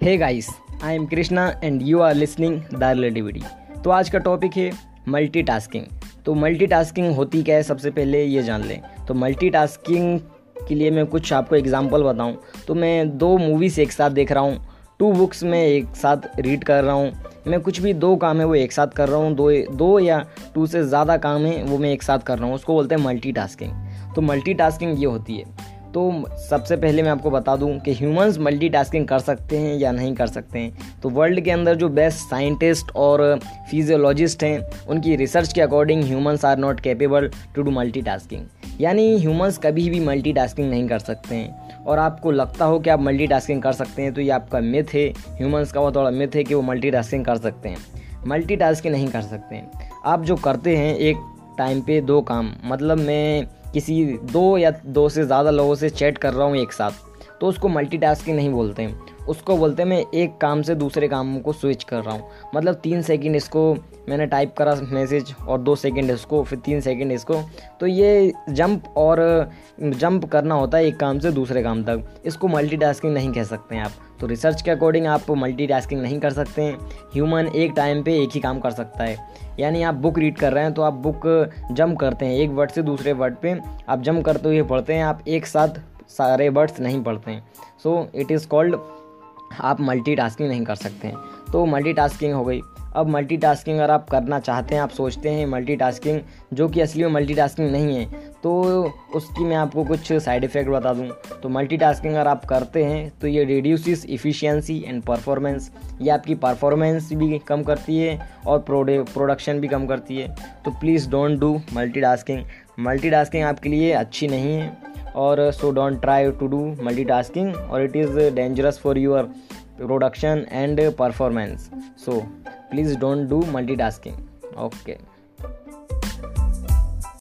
Hey guys I am Krishna and you are listening the relativity तो आज का topic है मल्टीटास्किंग तो मल्टीटास्किंग होती क्या है? सबसे पहले ये जान लें। तो मल्टीटास्किंग के लिए मैं कुछ आपको एग्जांपल बताऊँ। तो मैं दो मूवीज़ एक साथ देख रहा हूँ। टू बुक्स में एक साथ रीड कर रहा हूँ। मैं कुछ भी दो काम है वो एक साथ कर रहा हूँ। दो दो या टू से ज़्यादा काम है वो मैं एक साथ कर रहा हूँ। उसको बोलते हैं मल्टीटास्किंग तो मल्टीटास्किंग ये होती है। तो सबसे पहले मैं आपको बता दूँ कि ह्यूमंस मल्टीटास्किंग कर सकते हैं या नहीं कर सकते हैं। तो वर्ल्ड के अंदर जो बेस्ट साइंटिस्ट और फिजियोलॉजिस्ट हैं, उनकी रिसर्च के according humans are not capable to do multitasking यानी ह्यूमंस कभी भी मल्टीटास्किंग नहीं कर सकते हैं। और आपको लगता हो कि आप मल्टीटास्किंग कर सकते हैं तो ये आपका मिथ है। ह्यूमंस का वो थोड़ा मिथ है कि वो मल्टीटास्किंग कर सकते हैं। मल्टीटास्किंग नहीं कर सकते हैं। आप जो करते हैं, एक टाइम पे दो काम। मतलब मैं किसी दो या दो से ज़्यादा लोगों से चैट कर रहा हूँ एक साथ तो उसको मल्टीटास्किंग नहीं बोलते हैं। उसको बोलते हैं, मैं एक काम से दूसरे काम को स्विच कर रहा हूँ। मतलब तीन सेकंड इसको मैंने टाइप करा मैसेज और दो सेकंड इसको, फिर तीन सेकंड इसको। तो ये जंप और जंप करना होता है एक काम से दूसरे काम तक। इसको मल्टीटास्किंग नहीं कह सकते हैं आप। तो रिसर्च के अकॉर्डिंग आप मल्टीटास्किंग नहीं कर सकते हैं। ह्यूमन एक टाइम पे एक ही काम कर सकता है। यानी आप बुक रीड कर रहे हैं तो आप बुक जंप करते हैं। एक वर्ड से दूसरे वर्ड पे आप जंप करते हुए पढ़ते हैं, आप एक साथ सारे वर्ड्स नहीं पढ़ते हैं। सो इट इज़ कॉल्ड आप मल्टीटास्किंग नहीं कर सकते हैं। तो मल्टीटास्किंग हो गई। अब मल्टीटास्किंग अगर आप करना चाहते हैं, आप सोचते हैं मल्टीटास्किंग जो कि असली में मल्टीटास्किंग नहीं है तो उसकी मैं आपको कुछ साइड इफ़ेक्ट बता दूँ। तो मल्टीटास्किंग अगर आप करते हैं तो ये रिड्यूसिस इफ़िशियंसी एंड परफॉर्मेंस ये आपकी परफॉर्मेंस भी कम करती है और प्रोडक्शन भी कम करती है। तो please don't do multitasking multitasking आपके लिए अच्छी नहीं है। or so don't try to do multitasking or it is dangerous for your production and performance. So please don't do multitasking. Okay.